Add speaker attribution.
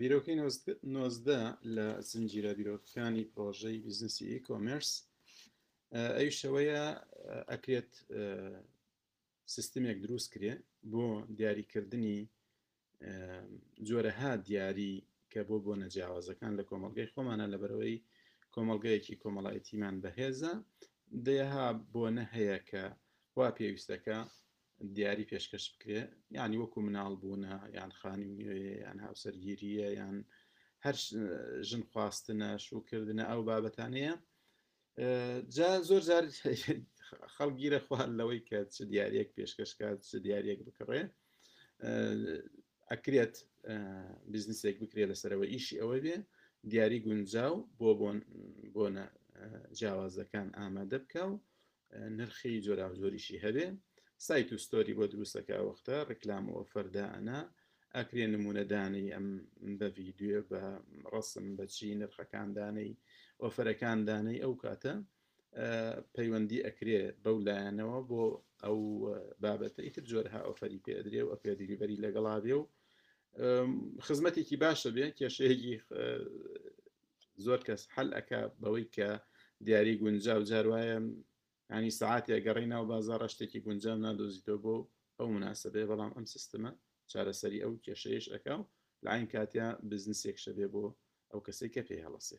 Speaker 1: بیرۆکەی نۆزدە لە زنجیرە بیرۆکەکانی پرۆژەی بیزنسی ئی کۆمرس ئەوی شەوەیە ئەکرێت سیستمێک دروست کرێ بۆ دیاریکردنی جۆرەها دیاری کە بۆ بۆ نەجیاوازەکان لە کۆمەلگەی خۆمانە لە بەرەوەی کۆمەلگەیەکی کۆمەڵایەتیمان بەهێزە دەیەها بۆ نە هەیە کە وا پێویستەکە دیاری پێشکەش بکرێ یعنی وەکو مناڵ بوونە یان خانی نوێ یان هاوسەرگیریە یان هەر ژن خواستنە شوکردنە ئەو بابەتانەیە جا زۆر جار خەڵگیرە خوار لەوەی کە چ دیارێک پێشکەشکات چ دیارێک بکڕێ ئەکرێت بزنسێک بکرێت لەسەرەوە ئیشی ئەوە بێ دیاری گونجاو بۆ بۆن بۆنە جیاوازەکان ئامادە بکە و نرخی جۆراوجۆریشی هەبێ سایت و ستۆری بۆ دروستەکە وەختە ڕیکلام و ئۆفەردانە ئەکرێ نمونەدانەی ئەم بە ڤیددیو بە ڕسم بەچی نرخەکاندانەی ئۆفەرەکاندانەی ئەو کاتە پەیوەندی ئەکرێ بەو لایەنەوە بۆ ئەو بابەتە ئیتر جۆرها ئۆفەری پێدرێ و ئەکرێ دیلیڤەری لەگەڵا بێ و خزمەتێکی باشە بێ کێشەیەکی زۆر کەس حل ئەکا بەوەی کە دیاری گونجا و جار وایە ینی سعاتی ئەگەڕی ناو بازارە شتێکی گونجا و نادۆزیتەوە بۆ ئەو مناسبەیە بەڵام ئەم سیستمە چارەسەری ئەو کێشەیش ئەکا و لەعین کاتیا بزنسێک شەبێ بۆ ئەو کەسێک کە پێ هەڵەسێ